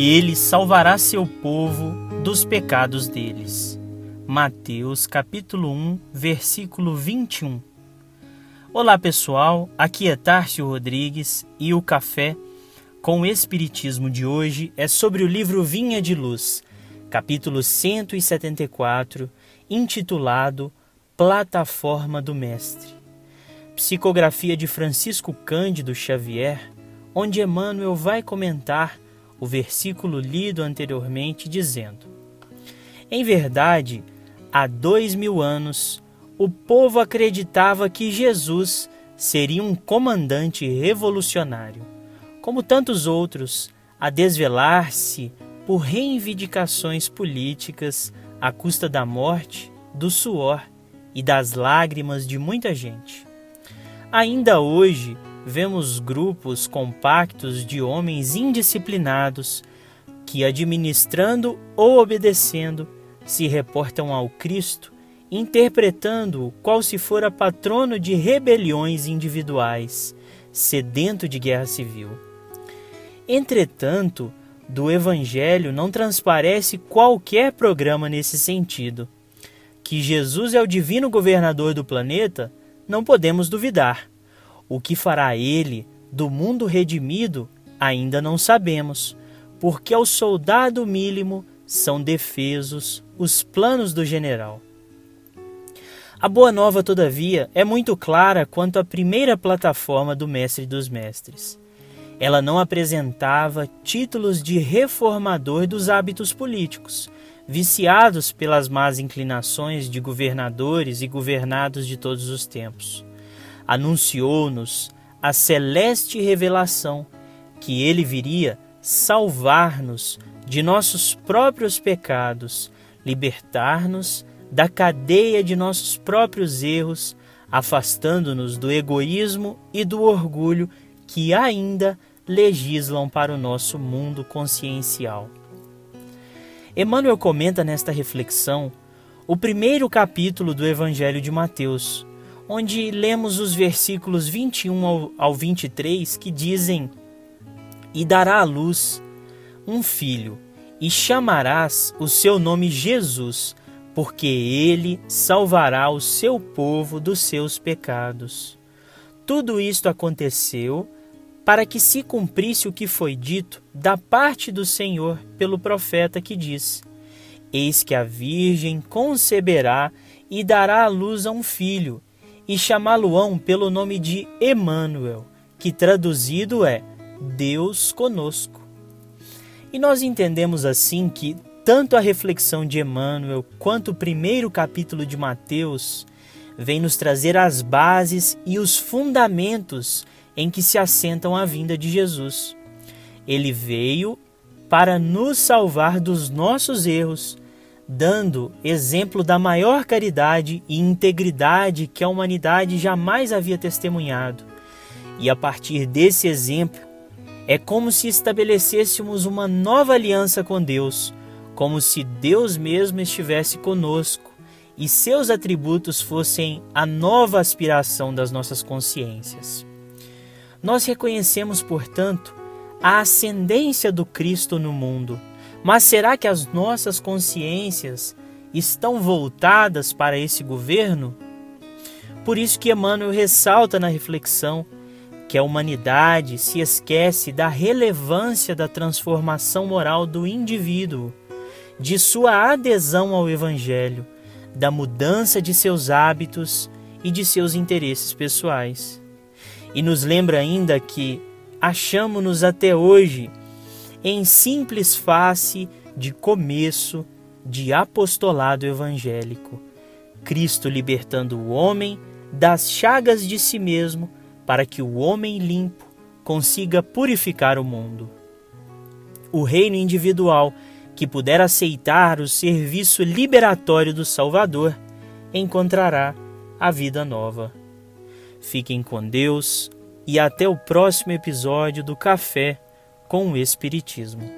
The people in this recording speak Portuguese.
Ele salvará seu povo dos pecados deles. Mateus capítulo 1, versículo 21. Olá pessoal, aqui é Tárcio Rodrigues e o café com o Espiritismo de hoje é sobre o livro Vinha de Luz, capítulo 174, intitulado Plataforma do Mestre. Psicografia de Francisco Cândido Xavier, onde Emmanuel vai comentar o versículo lido anteriormente, dizendo: Em verdade, há dois mil anos, o povo acreditava que Jesus seria um comandante revolucionário, como tantos outros, a desvelar-se por reivindicações políticas à custa da morte, do suor e das lágrimas de muita gente. Ainda hoje, vemos grupos compactos de homens indisciplinados que, administrando ou obedecendo, se reportam ao Cristo, interpretando-o qual se fora patrono de rebeliões individuais, sedento de guerra civil. Entretanto, do Evangelho não transparece qualquer programa nesse sentido. Que Jesus é o divino governador do planeta, não podemos duvidar. O que fará ele do mundo redimido ainda não sabemos, porque ao soldado mínimo são defesos os planos do general. A boa nova, todavia, é muito clara quanto à primeira plataforma do Mestre dos Mestres. Ela não apresentava títulos de reformador dos hábitos políticos, viciados pelas más inclinações de governadores e governados de todos os tempos anunciou-nos a celeste revelação que ele viria salvar-nos de nossos próprios pecados, libertar-nos da cadeia de nossos próprios erros, afastando-nos do egoísmo e do orgulho que ainda legislam para o nosso mundo consciencial. Emmanuel comenta nesta reflexão o primeiro capítulo do Evangelho de Mateus, onde lemos os versículos 21 ao, ao 23 que dizem: E dará à luz um filho, e chamarás o seu nome Jesus, porque ele salvará o seu povo dos seus pecados. Tudo isto aconteceu para que se cumprisse o que foi dito da parte do Senhor pelo profeta que diz: Eis que a Virgem conceberá e dará à luz a um filho e chamá-lo-ão pelo nome de Emanuel, que traduzido é Deus conosco. E nós entendemos assim que tanto a reflexão de Emmanuel quanto o primeiro capítulo de Mateus vem nos trazer as bases e os fundamentos em que se assentam a vinda de Jesus. Ele veio para nos salvar dos nossos erros dando exemplo da maior caridade e integridade que a humanidade jamais havia testemunhado. E a partir desse exemplo, é como se estabelecêssemos uma nova aliança com Deus, como se Deus mesmo estivesse conosco e seus atributos fossem a nova aspiração das nossas consciências. Nós reconhecemos, portanto, a ascendência do Cristo no mundo mas será que as nossas consciências estão voltadas para esse governo? Por isso que Emmanuel ressalta na reflexão que a humanidade se esquece da relevância da transformação moral do indivíduo, de sua adesão ao Evangelho, da mudança de seus hábitos e de seus interesses pessoais. E nos lembra ainda que achamos-nos até hoje em simples face de começo de apostolado evangélico, Cristo libertando o homem das chagas de si mesmo para que o homem limpo consiga purificar o mundo. O reino individual que puder aceitar o serviço liberatório do Salvador encontrará a vida nova. Fiquem com Deus e até o próximo episódio do Café com o Espiritismo.